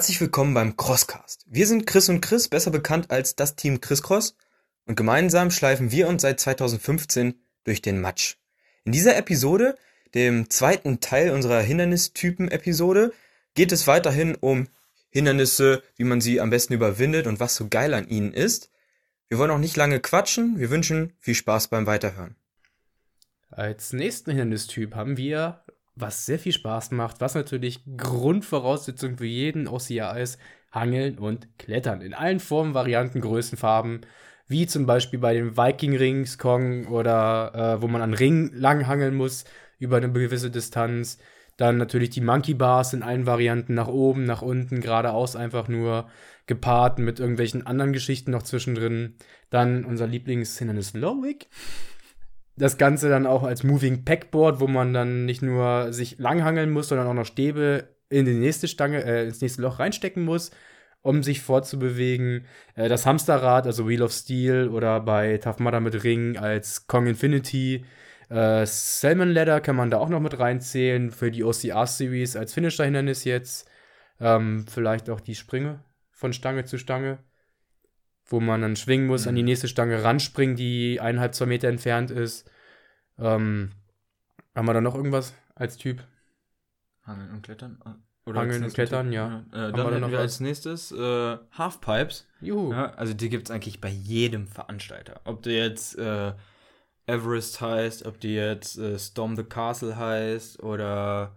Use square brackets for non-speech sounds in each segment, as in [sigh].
Herzlich willkommen beim Crosscast. Wir sind Chris und Chris, besser bekannt als das Team Chris Cross, und gemeinsam schleifen wir uns seit 2015 durch den Matsch. In dieser Episode, dem zweiten Teil unserer Hindernistypen-Episode, geht es weiterhin um Hindernisse, wie man sie am besten überwindet und was so geil an ihnen ist. Wir wollen auch nicht lange quatschen, wir wünschen viel Spaß beim Weiterhören. Als nächsten Hindernistyp haben wir was sehr viel Spaß macht, was natürlich Grundvoraussetzung für jeden OCR ist, Hangeln und Klettern. In allen Formen, Varianten, Größen, Farben, wie zum Beispiel bei den Viking Rings, Kong oder äh, wo man an Ringen lang hangeln muss über eine gewisse Distanz. Dann natürlich die Monkey Bars in allen Varianten nach oben, nach unten, geradeaus einfach nur gepaart mit irgendwelchen anderen Geschichten noch zwischendrin. Dann unser Lieblingshindernis Lowick das Ganze dann auch als Moving Packboard, wo man dann nicht nur sich langhangeln muss, sondern auch noch Stäbe in die nächste Stange, äh, ins nächste Loch reinstecken muss, um sich fortzubewegen. Äh, das Hamsterrad, also Wheel of Steel oder bei Tough Mudder mit Ring als Kong Infinity. Äh, Salmon Ladder kann man da auch noch mit reinzählen für die OCR-Series als Finisher-Hindernis jetzt. Ähm, vielleicht auch die Sprünge von Stange zu Stange wo man dann schwingen muss, mhm. an die mhm. nächste Stange ranspringen, die eineinhalb, zwei Meter entfernt ist. Ähm, haben wir da noch irgendwas als Typ? Hangeln und Klettern? Oder Hangeln und Klettern, ja. ja. Äh, dann wir hätten wir als nächstes äh, Halfpipes. Juhu. Ja, also die gibt es eigentlich bei jedem Veranstalter. Ob du jetzt äh, Everest heißt, ob die jetzt äh, Storm the Castle heißt oder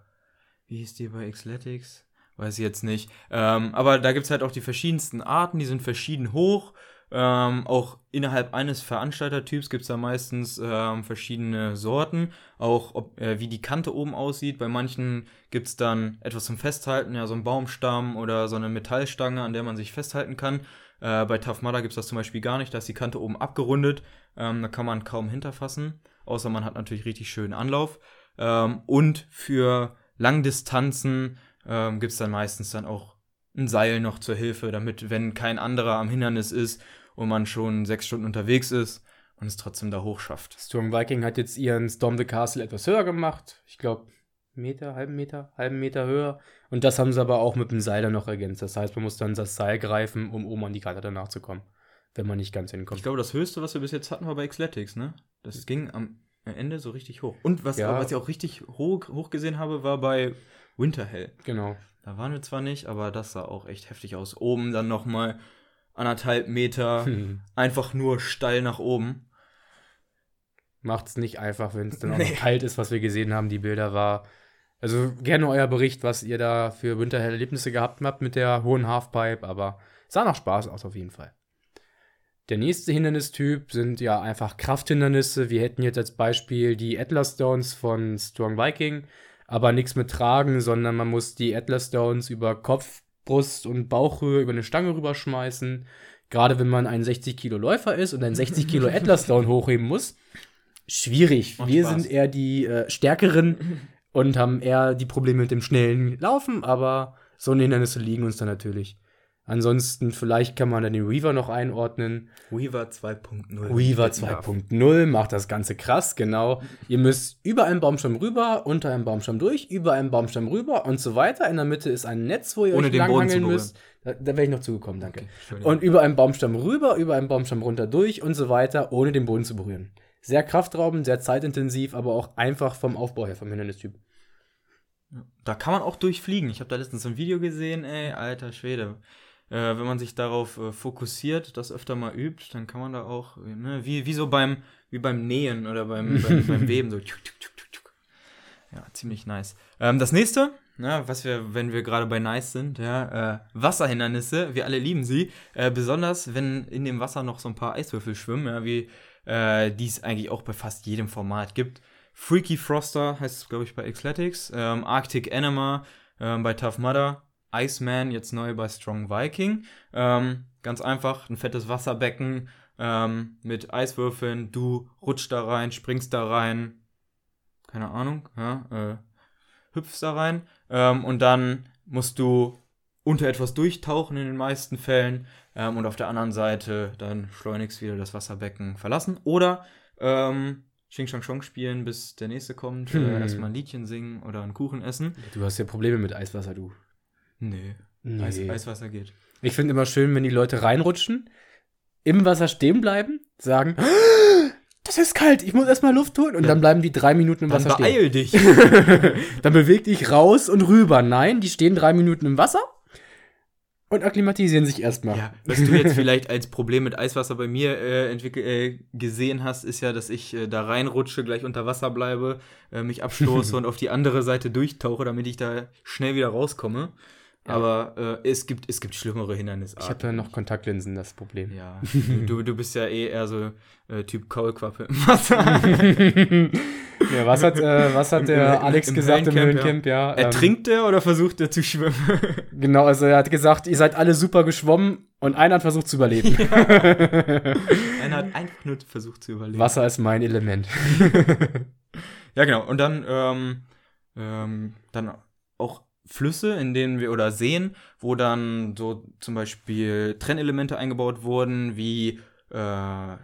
wie hieß die bei Xletics? Weiß ich jetzt nicht. Ähm, aber da gibt es halt auch die verschiedensten Arten, die sind verschieden hoch. Ähm, auch innerhalb eines Veranstaltertyps gibt es da meistens ähm, verschiedene Sorten. Auch ob, äh, wie die Kante oben aussieht. Bei manchen gibt es dann etwas zum Festhalten, ja, so ein Baumstamm oder so eine Metallstange, an der man sich festhalten kann. Äh, bei Mudder gibt es das zum Beispiel gar nicht. Da ist die Kante oben abgerundet. Ähm, da kann man kaum hinterfassen. Außer man hat natürlich richtig schönen Anlauf. Ähm, und für Langdistanzen ähm, gibt es dann meistens dann auch ein Seil noch zur Hilfe, damit, wenn kein anderer am Hindernis ist und man schon sechs Stunden unterwegs ist, man es trotzdem da hoch schafft. Storm Viking hat jetzt ihren Storm the Castle etwas höher gemacht. Ich glaube, Meter, halben Meter, halben Meter höher. Und das haben sie aber auch mit dem Seil dann noch ergänzt. Das heißt, man muss dann das Seil greifen, um oben an die Karte danach zu kommen. Wenn man nicht ganz hinkommt. Ich glaube, das höchste, was wir bis jetzt hatten, war bei Xletics, ne? Das ging am Ende so richtig hoch. Und was, ja. was ich auch richtig hoch, hoch gesehen habe, war bei Winterhell. Genau. Da waren wir zwar nicht, aber das sah auch echt heftig aus. Oben dann nochmal anderthalb Meter, [laughs] einfach nur steil nach oben. Macht es nicht einfach, wenn es dann auch nee. noch kalt ist, was wir gesehen haben. Die Bilder war. Also gerne euer Bericht, was ihr da für Winterhell-Erlebnisse gehabt habt mit der hohen Halfpipe, aber sah noch Spaß aus auf jeden Fall. Der nächste Hindernistyp sind ja einfach Krafthindernisse. Wir hätten jetzt als Beispiel die Atlas Stones von Strong Viking aber nichts mit Tragen, sondern man muss die Atlas Stones über Kopf, Brust und Bauchhöhe über eine Stange rüberschmeißen. Gerade wenn man ein 60 Kilo Läufer ist und ein 60 Kilo [laughs] Atlas Stone hochheben muss. Schwierig. Macht Wir Spaß. sind eher die äh, Stärkeren und haben eher die Probleme mit dem schnellen Laufen, aber so eine Hindernisse liegen uns dann natürlich. Ansonsten, vielleicht kann man dann den Weaver noch einordnen. Weaver 2.0. Weaver 2.0 macht das Ganze krass, genau. Ihr müsst über einen Baumstamm rüber, unter einem Baumstamm durch, über einen Baumstamm rüber und so weiter. In der Mitte ist ein Netz, wo ihr Ohne euch langhangeln müsst. Da, da wäre ich noch zugekommen, danke. Okay, und über einen Baumstamm rüber, über einen Baumstamm runter durch und so weiter, ohne den Boden zu berühren. Sehr kraftraubend, sehr zeitintensiv, aber auch einfach vom Aufbau her vom Hindernistyp. Da kann man auch durchfliegen. Ich habe da letztens ein Video gesehen, ey, alter Schwede äh, wenn man sich darauf äh, fokussiert, das öfter mal übt, dann kann man da auch, ne, wie, wie so beim, wie beim Nähen oder beim, [laughs] beim, beim Weben, so. Ja, ziemlich nice. Ähm, das nächste, ja, was wir, wenn wir gerade bei nice sind, ja, äh, Wasserhindernisse, wir alle lieben sie, äh, besonders wenn in dem Wasser noch so ein paar Eiswürfel schwimmen, ja, wie äh, die es eigentlich auch bei fast jedem Format gibt. Freaky Froster heißt es, glaube ich, bei Xletics, ähm, Arctic Anima ähm, bei Tough Mudder, Iceman, jetzt neu bei Strong Viking. Ähm, ganz einfach, ein fettes Wasserbecken ähm, mit Eiswürfeln. Du rutschst da rein, springst da rein. Keine Ahnung, ja, äh, hüpfst da rein. Ähm, und dann musst du unter etwas durchtauchen in den meisten Fällen ähm, und auf der anderen Seite dann schleunigst wieder das Wasserbecken verlassen. Oder ähm, Xing Shang Chong spielen, bis der nächste kommt. Hm. Äh, erstmal ein Liedchen singen oder einen Kuchen essen. Du hast ja Probleme mit Eiswasser, du. Nee. Nee. Eis, Eiswasser geht. Ich finde immer schön, wenn die Leute reinrutschen, im Wasser stehen bleiben, sagen, das ist kalt, ich muss erstmal Luft holen. Und dann bleiben die drei Minuten im Dann Wasser stehen. beeil dich. [laughs] dann beweg dich raus und rüber. Nein, die stehen drei Minuten im Wasser und akklimatisieren sich erstmal. Ja, was du jetzt [laughs] vielleicht als Problem mit Eiswasser bei mir äh, äh, gesehen hast, ist ja, dass ich äh, da reinrutsche, gleich unter Wasser bleibe, äh, mich abstoße [laughs] und auf die andere Seite durchtauche, damit ich da schnell wieder rauskomme. Ja. Aber äh, es gibt es gibt schlimmere Hindernisarten. Ich habe da noch Kontaktlinsen, das Problem. Ja, [laughs] du, du bist ja eh eher so äh, Typ Kaulquappe im [laughs] Wasser. Ja, was hat, äh, was hat Im- der im- Alex im gesagt im Höhencamp, Höhencamp? Ja. ähm, Ertrinkt er oder versucht er zu schwimmen? [laughs] Genau, also er hat gesagt, ihr seid alle super geschwommen und einer hat versucht zu überleben. Einer hat einfach nur versucht zu überleben. Wasser ist mein Element. Ja, genau. Und dann, ähm, ähm, dann auch Flüsse, in denen wir, oder Seen, wo dann so zum Beispiel Trennelemente eingebaut wurden, wie äh,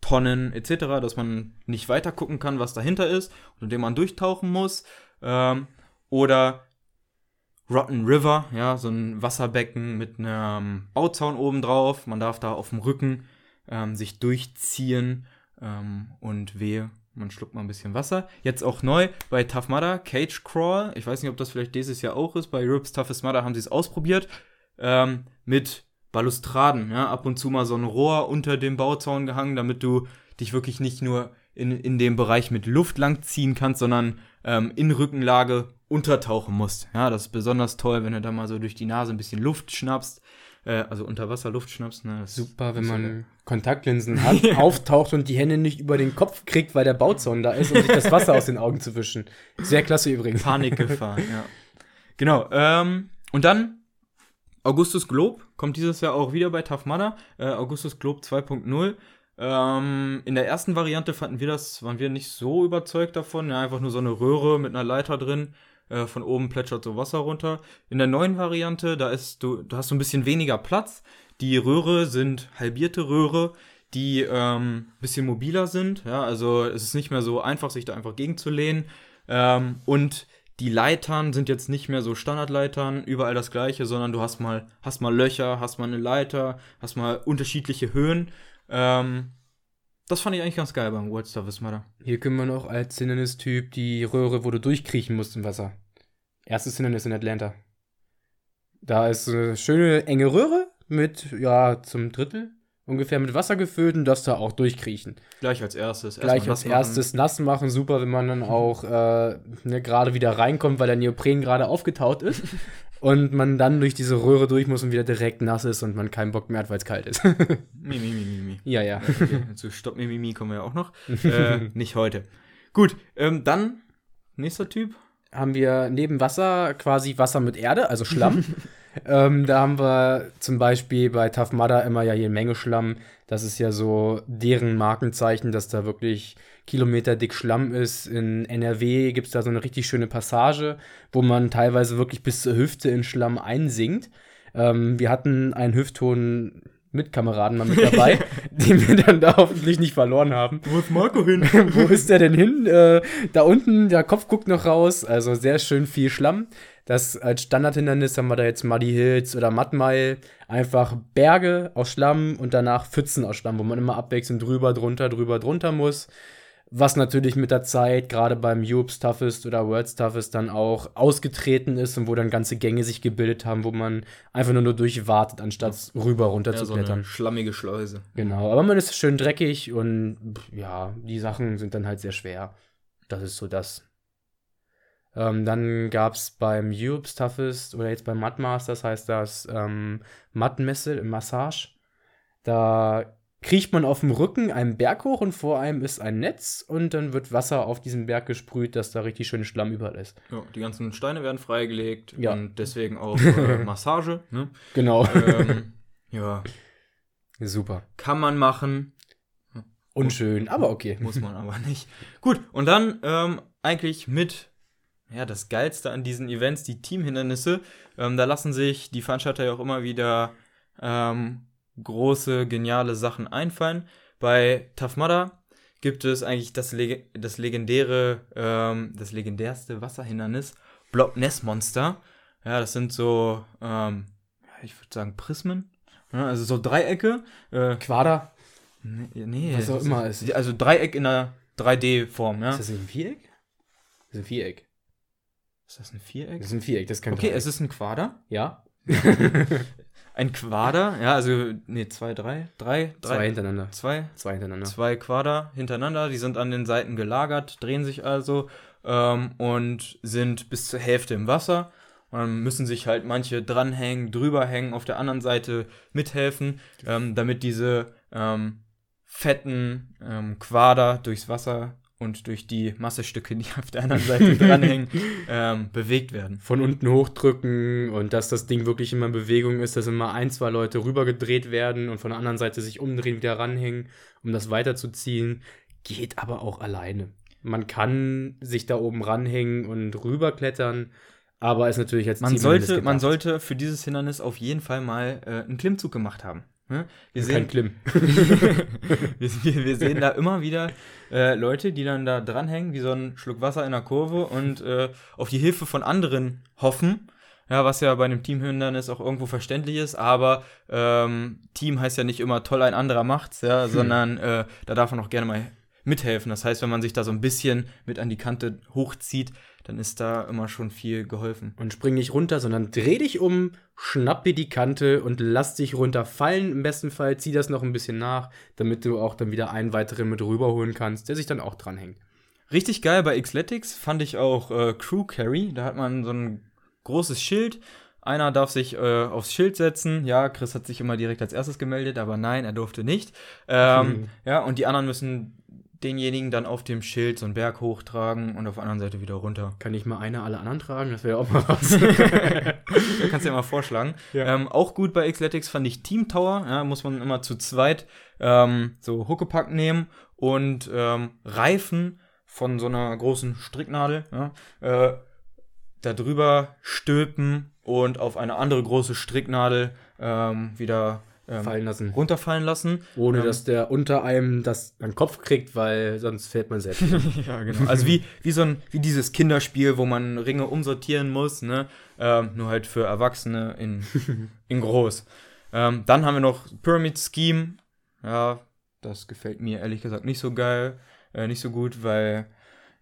Tonnen etc., dass man nicht weiter gucken kann, was dahinter ist in dem man durchtauchen muss. Ähm, oder Rotten River, ja, so ein Wasserbecken mit einem Bauzaun oben drauf. Man darf da auf dem Rücken ähm, sich durchziehen ähm, und wehe, man schluckt mal ein bisschen Wasser. Jetzt auch neu bei Tough Mudder, Cage Crawl. Ich weiß nicht, ob das vielleicht dieses Jahr auch ist. Bei Europe's Toughest Mudder haben sie es ausprobiert. Ähm, mit Balustraden, ja, ab und zu mal so ein Rohr unter dem Bauzaun gehangen, damit du dich wirklich nicht nur in, in dem Bereich mit Luft langziehen kannst, sondern ähm, in Rückenlage untertauchen musst. Ja, das ist besonders toll, wenn du da mal so durch die Nase ein bisschen Luft schnappst, äh, also unter Wasser Luft schnappst. Ne, Super, wenn man Kontaktlinsen [laughs] hat, auftaucht und die Hände nicht über den Kopf kriegt, weil der Bauzaun da ist, um sich das Wasser aus den Augen zu wischen. Sehr klasse übrigens. Panikgefahr, ja. Genau, ähm, und dann Augustus Globe kommt dieses Jahr auch wieder bei Tough Mudder. Äh, Augustus Globe 2.0. Ähm, in der ersten Variante fanden wir das, waren wir nicht so überzeugt davon. Ja, einfach nur so eine Röhre mit einer Leiter drin. Äh, von oben plätschert so Wasser runter. In der neuen Variante, da ist du, du hast so ein bisschen weniger Platz. Die Röhre sind halbierte Röhre, die ähm, bisschen mobiler sind. Ja, also es ist nicht mehr so einfach, sich da einfach gegenzulehnen. Ähm, und die Leitern sind jetzt nicht mehr so Standardleitern, überall das gleiche, sondern du hast mal, hast mal Löcher, hast mal eine Leiter, hast mal unterschiedliche Höhen. Ähm, das fand ich eigentlich ganz geil beim World Service Mudder. Hier können wir noch als Hindernistyp die Röhre, wo du durchkriechen musst im Wasser. Erstes Hindernis in Atlanta. Da ist eine schöne enge Röhre mit, ja, zum Drittel ungefähr mit Wasser gefüllt und das da auch durchkriechen. Gleich als erstes. Gleich als nass machen. erstes nass machen, super, wenn man dann auch äh, ne, gerade wieder reinkommt, weil der Neopren gerade aufgetaut ist [laughs] und man dann durch diese Röhre durch muss und wieder direkt nass ist und man keinen Bock mehr hat, weil es kalt ist. [laughs] Mi, mi, mi, mi, mi. ja, ja. Okay, zu Stopp Mimimi kommen wir ja auch noch. [laughs] äh, nicht heute. Gut, ähm, dann nächster Typ. Haben wir neben Wasser quasi Wasser mit Erde, also Schlamm. [laughs] ähm, da haben wir zum Beispiel bei Tough Mudder immer ja jede Menge Schlamm. Das ist ja so deren Markenzeichen, dass da wirklich kilometerdick Schlamm ist. In NRW gibt es da so eine richtig schöne Passage, wo man teilweise wirklich bis zur Hüfte in Schlamm einsinkt. Ähm, wir hatten einen Hüfthohen Mitkameraden mal mit [laughs] dabei, den wir dann da hoffentlich nicht verloren haben. Wo ist Marco hin? [laughs] Wo ist der denn hin? Äh, da unten, der Kopf guckt noch raus. Also sehr schön viel Schlamm. Das als Standardhindernis haben wir da jetzt Muddy Hills oder Mud Mile. Einfach Berge aus Schlamm und danach Pfützen aus Schlamm, wo man immer abwechselnd drüber, drunter, drüber, drunter muss. Was natürlich mit der Zeit, gerade beim Europe's Toughest oder World's Toughest, dann auch ausgetreten ist und wo dann ganze Gänge sich gebildet haben, wo man einfach nur, nur durchwartet, anstatt rüber runter Ja, zu so klettern. eine schlammige Schleuse. Genau, aber man ist schön dreckig und ja, die Sachen sind dann halt sehr schwer. Das ist so das. Ähm, dann gab es beim Europe's Toughest oder jetzt beim Mud Masters heißt das ähm, Mud Messel, Massage. Da kriecht man auf dem Rücken einen Berg hoch und vor einem ist ein Netz und dann wird Wasser auf diesen Berg gesprüht, dass da richtig schön Schlamm überall ist. Ja, die ganzen Steine werden freigelegt Ja. und deswegen auch [laughs] äh, Massage. Ne? Genau. ähm, ja, Super. kann man machen, Unschön, aber okay. muss man aber nicht. Gut, und dann ähm, eigentlich mit ja, das Geilste an diesen Events, die Teamhindernisse. Ähm, da lassen sich die Veranstalter ja auch immer wieder ähm, große, geniale Sachen einfallen. Bei Tough Mudder gibt es eigentlich das, Leg das legendäre, ähm, das legendärste Wasserhindernis, Block Ness Monster. Ja, das sind so ähm, ich würde sagen, Prismen. Ja, also so Dreiecke. Äh, Quader. nee, nee, Was auch immer ist. ist. Also Dreieck in einer 3D-Form, ja. Ist das nicht ein Viereck? Das ist ein Viereck. Ist das ein Viereck? Das ist ein Viereck, das ist kein Okay, Dreieck. es ist ein Quader. Ja? [laughs] Ein Quader, ja, also, nee, zwei, drei, drei, Zwei drei, hintereinander. zwei, Zwei hintereinander. zwei Quader hintereinander, die sind an den Seiten gelagert, drehen sich also ähm, und sind bis zur Hälfte im Wasser. Und dann müssen sich halt manche dranhängen, drüber hängen, auf der anderen Seite mithelfen, ähm, damit diese ähm, fetten ähm, Quader durchs Wasser und durch die Massestücke, die auf der anderen Seite dranhängen, [laughs] ähm, bewegt werden. Von unten hochdrücken und dass das Ding wirklich immer in Bewegung ist, dass immer ein, zwei Leute rübergedreht werden und von der anderen Seite sich umdrehen, wieder ranhängen, um das weiterzuziehen. Geht aber auch alleine. Man kann sich da oben ranhängen und rüberklettern, aber ist natürlich als Man sollte, man sollte für dieses Hindernis auf jeden Fall mal äh, einen Klimmzug gemacht haben. Ne? Wir, Kein sehen, [laughs] [laughs] wir, wir sehen da immer wieder äh, Leute, die dann da dranhängen, wie so ein Schluck Wasser in der Kurve und äh, auf die Hilfe von anderen hoffen. Ja, was ja bei einem Teamhindernis auch irgendwo verständlich ist, aber ähm, Team heißt ja nicht immer toll, ein anderer macht's, ja, sondern äh, da darf man auch gerne mal mithelfen. Das heißt, wenn man sich da so ein bisschen mit an die Kante hochzieht, dann ist da immer schon viel geholfen. Und spring nicht runter, sondern dreh dich um, schnapp dir die Kante und lass dich runterfallen. Im besten Fall zieh das noch ein bisschen nach, damit du auch dann wieder einen weiteren mit rüberholen kannst, der sich dann auch dranhängt. Richtig geil bei Xletics fand ich auch äh, Crew Carry. Da hat man so ein großes Schild. Einer darf sich äh, aufs Schild setzen. Ja, Chris hat sich immer direkt als erstes gemeldet, aber nein, er durfte nicht. Ähm, Hm. [laughs] Ja, und die anderen müssen denjenigen dann auf dem Schild so einen Berg hochtragen und auf der anderen Seite wieder runter. Kann ich mal einer alle anderen tragen? Das wäre auch mal was. Da [laughs] kannst du ja mal vorschlagen. Ja. Ähm, auch gut bei Xletics fand ich Team Tower. Ja, muss man immer zu zweit ähm, so Huckepack nehmen und ähm, Reifen von so einer großen Stricknadel ja, äh, da drüber stülpen und auf eine andere große Stricknadel ähm, wieder ähm, Fallen lassen. runterfallen lassen. Ohne Ähm, dass der unter einem das an den Kopf kriegt, weil sonst fällt man selbst. [laughs] ja, genau. Also wie, wie so ein, wie dieses Kinderspiel, wo man Ringe umsortieren muss, ne? Ähm, nur halt für Erwachsene in, [laughs] in groß. Ähm, dann haben wir noch Pyramid Scheme. Ja, das gefällt mir ehrlich gesagt nicht so geil, äh, nicht so gut, weil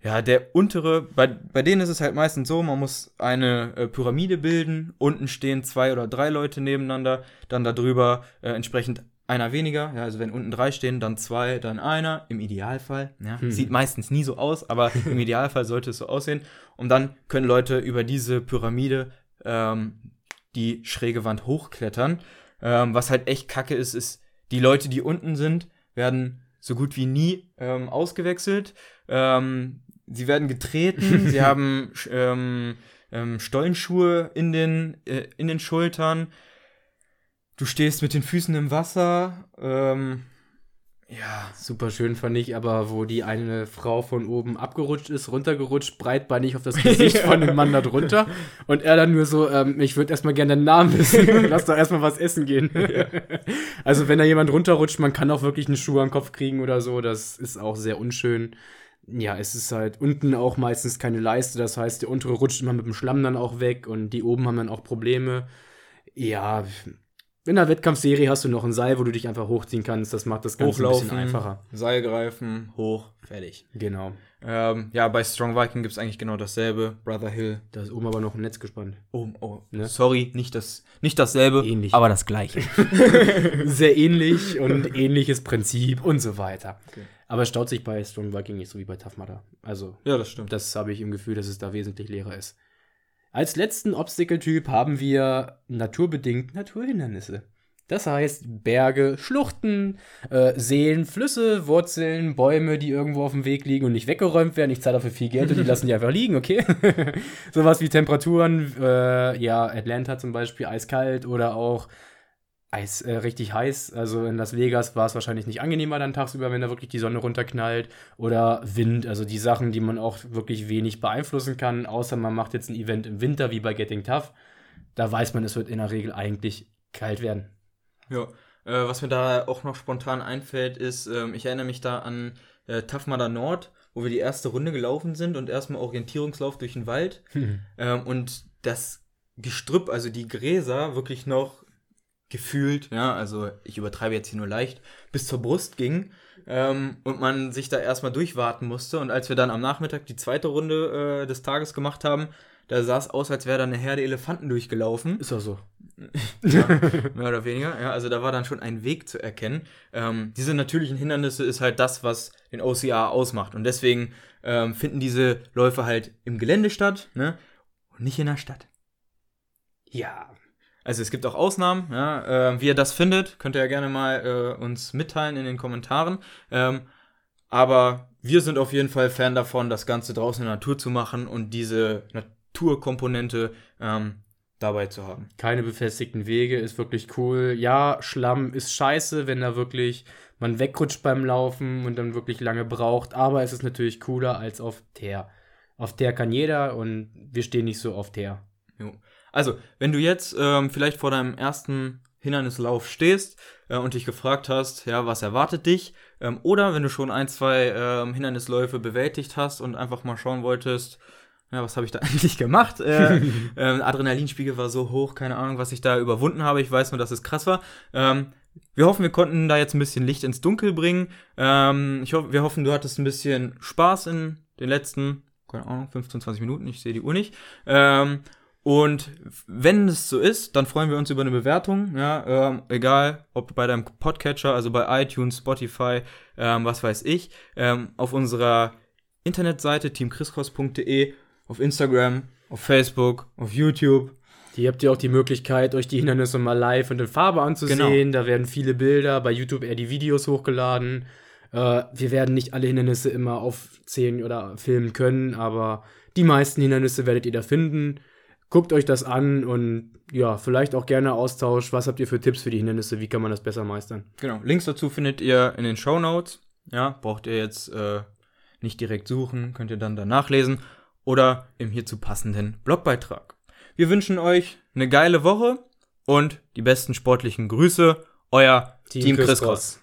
ja, der untere, bei, bei denen ist es halt meistens so, man muss eine äh, Pyramide bilden, unten stehen zwei oder drei Leute nebeneinander, dann darüber äh, entsprechend einer weniger, ja, also wenn unten drei stehen, dann zwei, dann einer, im Idealfall, ja, Hm. sieht meistens nie so aus, aber [laughs] im Idealfall sollte es so aussehen. Und dann können Leute über diese Pyramide ähm, die schräge Wand hochklettern, ähm, was halt echt kacke ist, ist, die Leute, die unten sind, werden so gut wie nie ähm, ausgewechselt, ähm, sie werden getreten, [laughs] sie haben ähm, ähm, Stollenschuhe in den, äh, in den Schultern. Du stehst mit den Füßen im Wasser. Ähm, ja. Super schön fand ich, aber wo die eine Frau von oben abgerutscht ist, runtergerutscht, breitbeinig auf das Gesicht [laughs] von dem Mann da drunter. Und er dann nur so, ähm, ich würde erstmal gerne den Namen wissen. [laughs] Lass doch erstmal was essen gehen. Also wenn da jemand runterrutscht, man kann auch wirklich einen Schuh am Kopf kriegen oder so. Das ist auch sehr unschön. Ja, es ist halt unten auch meistens keine Leiste. Das heißt, der untere rutscht immer mit dem Schlamm dann auch weg und die oben haben dann auch Probleme. Ja, in der Wettkampfserie hast du noch ein Seil, wo du dich einfach hochziehen kannst. Das macht das Ganze ein bisschen einfacher. Seil greifen, hoch, fertig. Genau. Ähm, ja, bei Strong Viking gibt es eigentlich genau dasselbe. Brother Hill. Da ist oben aber noch ein Netz gespannt. Oh, oh, Ne? sorry, nicht, das, nicht dasselbe, Ähnlich. aber das gleiche. [laughs] Sehr ähnlich [laughs] und ähnliches Prinzip und so weiter. Okay. Aber es staut sich bei Strong Viking nicht so wie bei Tough Mudder. Also, ja, das stimmt. das habe ich im Gefühl, dass es da wesentlich leerer ist. Als letzten Obstacle-Typ haben wir naturbedingt Naturhindernisse. Das heißt Berge, Schluchten, äh, Seen, Flüsse, Wurzeln, Bäume, die irgendwo auf dem Weg liegen und nicht weggeräumt werden. Ich zahle dafür viel Geld und die [laughs] lassen die einfach liegen, okay? [laughs] Sowas wie Temperaturen, äh, ja, Atlanta zum Beispiel eiskalt oder auch Eis, äh, richtig heiß. Also in Las Vegas war es wahrscheinlich nicht angenehmer dann tagsüber, wenn da wirklich die Sonne runterknallt. Oder Wind, also die Sachen, die man auch wirklich wenig beeinflussen kann, außer man macht jetzt ein Event im Winter wie bei Getting Tough. Da weiß man, es wird in der Regel eigentlich kalt werden. Ja, äh, was mir da auch noch spontan einfällt, ist, ähm, ich erinnere mich da an äh, Mudder Nord, wo wir die erste Runde gelaufen sind und erstmal Orientierungslauf durch den Wald ähm, und das Gestrüpp, also die Gräser, wirklich noch gefühlt, ja, also ich übertreibe jetzt hier nur leicht, bis zur Brust ging ähm, und man sich da erstmal durchwarten musste. Und als wir dann am Nachmittag die zweite Runde äh, des Tages gemacht haben, da sah es aus, als wäre da eine Herde Elefanten durchgelaufen. Ist auch so. Ja, [laughs] mehr oder weniger. Ja, also da war dann schon ein Weg zu erkennen. Ähm, diese natürlichen Hindernisse ist halt das, was den OCR ausmacht. Und deswegen ähm, finden diese Läufe halt im Gelände statt, ne? Und nicht in der Stadt. Ja. Also es gibt auch Ausnahmen, ja. Äh, wie ihr das findet, könnt ihr ja gerne mal äh, uns mitteilen in den Kommentaren. Ähm, aber wir sind auf jeden Fall Fan davon, das Ganze draußen in der Natur zu machen und diese Naturkomponente ähm, dabei zu haben. Keine befestigten Wege ist wirklich cool. Ja, Schlamm ist scheiße, wenn da wirklich man wegrutscht beim Laufen und dann wirklich lange braucht, aber es ist natürlich cooler als auf Teer. Auf Teer kann jeder und wir stehen nicht so auf Teer. Jo. Also, wenn du jetzt ähm, vielleicht vor deinem ersten Hindernislauf stehst äh, und dich gefragt hast, ja, was erwartet dich? Ähm, oder wenn du schon ein, zwei ähm, Hindernisläufe bewältigt hast und einfach mal schauen wolltest, ja, was habe ich da [laughs] eigentlich gemacht? Äh, [laughs] ähm, Adrenalinspiegel war so hoch, keine Ahnung, was ich da überwunden habe. Ich weiß nur, dass es krass war. Ähm, wir hoffen, wir konnten da jetzt ein bisschen Licht ins Dunkel bringen. Ähm, ich ho wir hoffen, du hattest ein bisschen Spaß in den letzten, keine Ahnung, 15, 20 Minuten. Ich sehe die Uhr nicht. Ähm, und wenn es so ist, dann freuen wir uns über eine Bewertung. Ja, ähm, egal, ob bei deinem Podcatcher, also bei iTunes, Spotify, ähm, was weiß ich, auf unserer Internetseite teamchriskos.de auf Instagram, auf Facebook, auf YouTube. Hier habt ihr auch die Möglichkeit, euch die Hindernisse mal live und in Farbe anzusehen. Genau. Da werden viele Bilder, bei YouTube eher die Videos hochgeladen. Äh, wir werden nicht alle Hindernisse immer aufzählen oder filmen können, aber die meisten Hindernisse werdet ihr da finden. Guckt euch das an und ja, vielleicht auch gerne Austausch. Was habt ihr für Tipps für die Hindernisse? Wie kann man das besser meistern? Genau, Links dazu findet ihr in den Show Notes. Ja, braucht ihr jetzt äh, nicht direkt suchen, könnt ihr dann da nachlesen oder im hierzu passenden Blogbeitrag. Wir wünschen euch eine geile Woche und die besten sportlichen Grüße, euer Team, Team Chris Cross.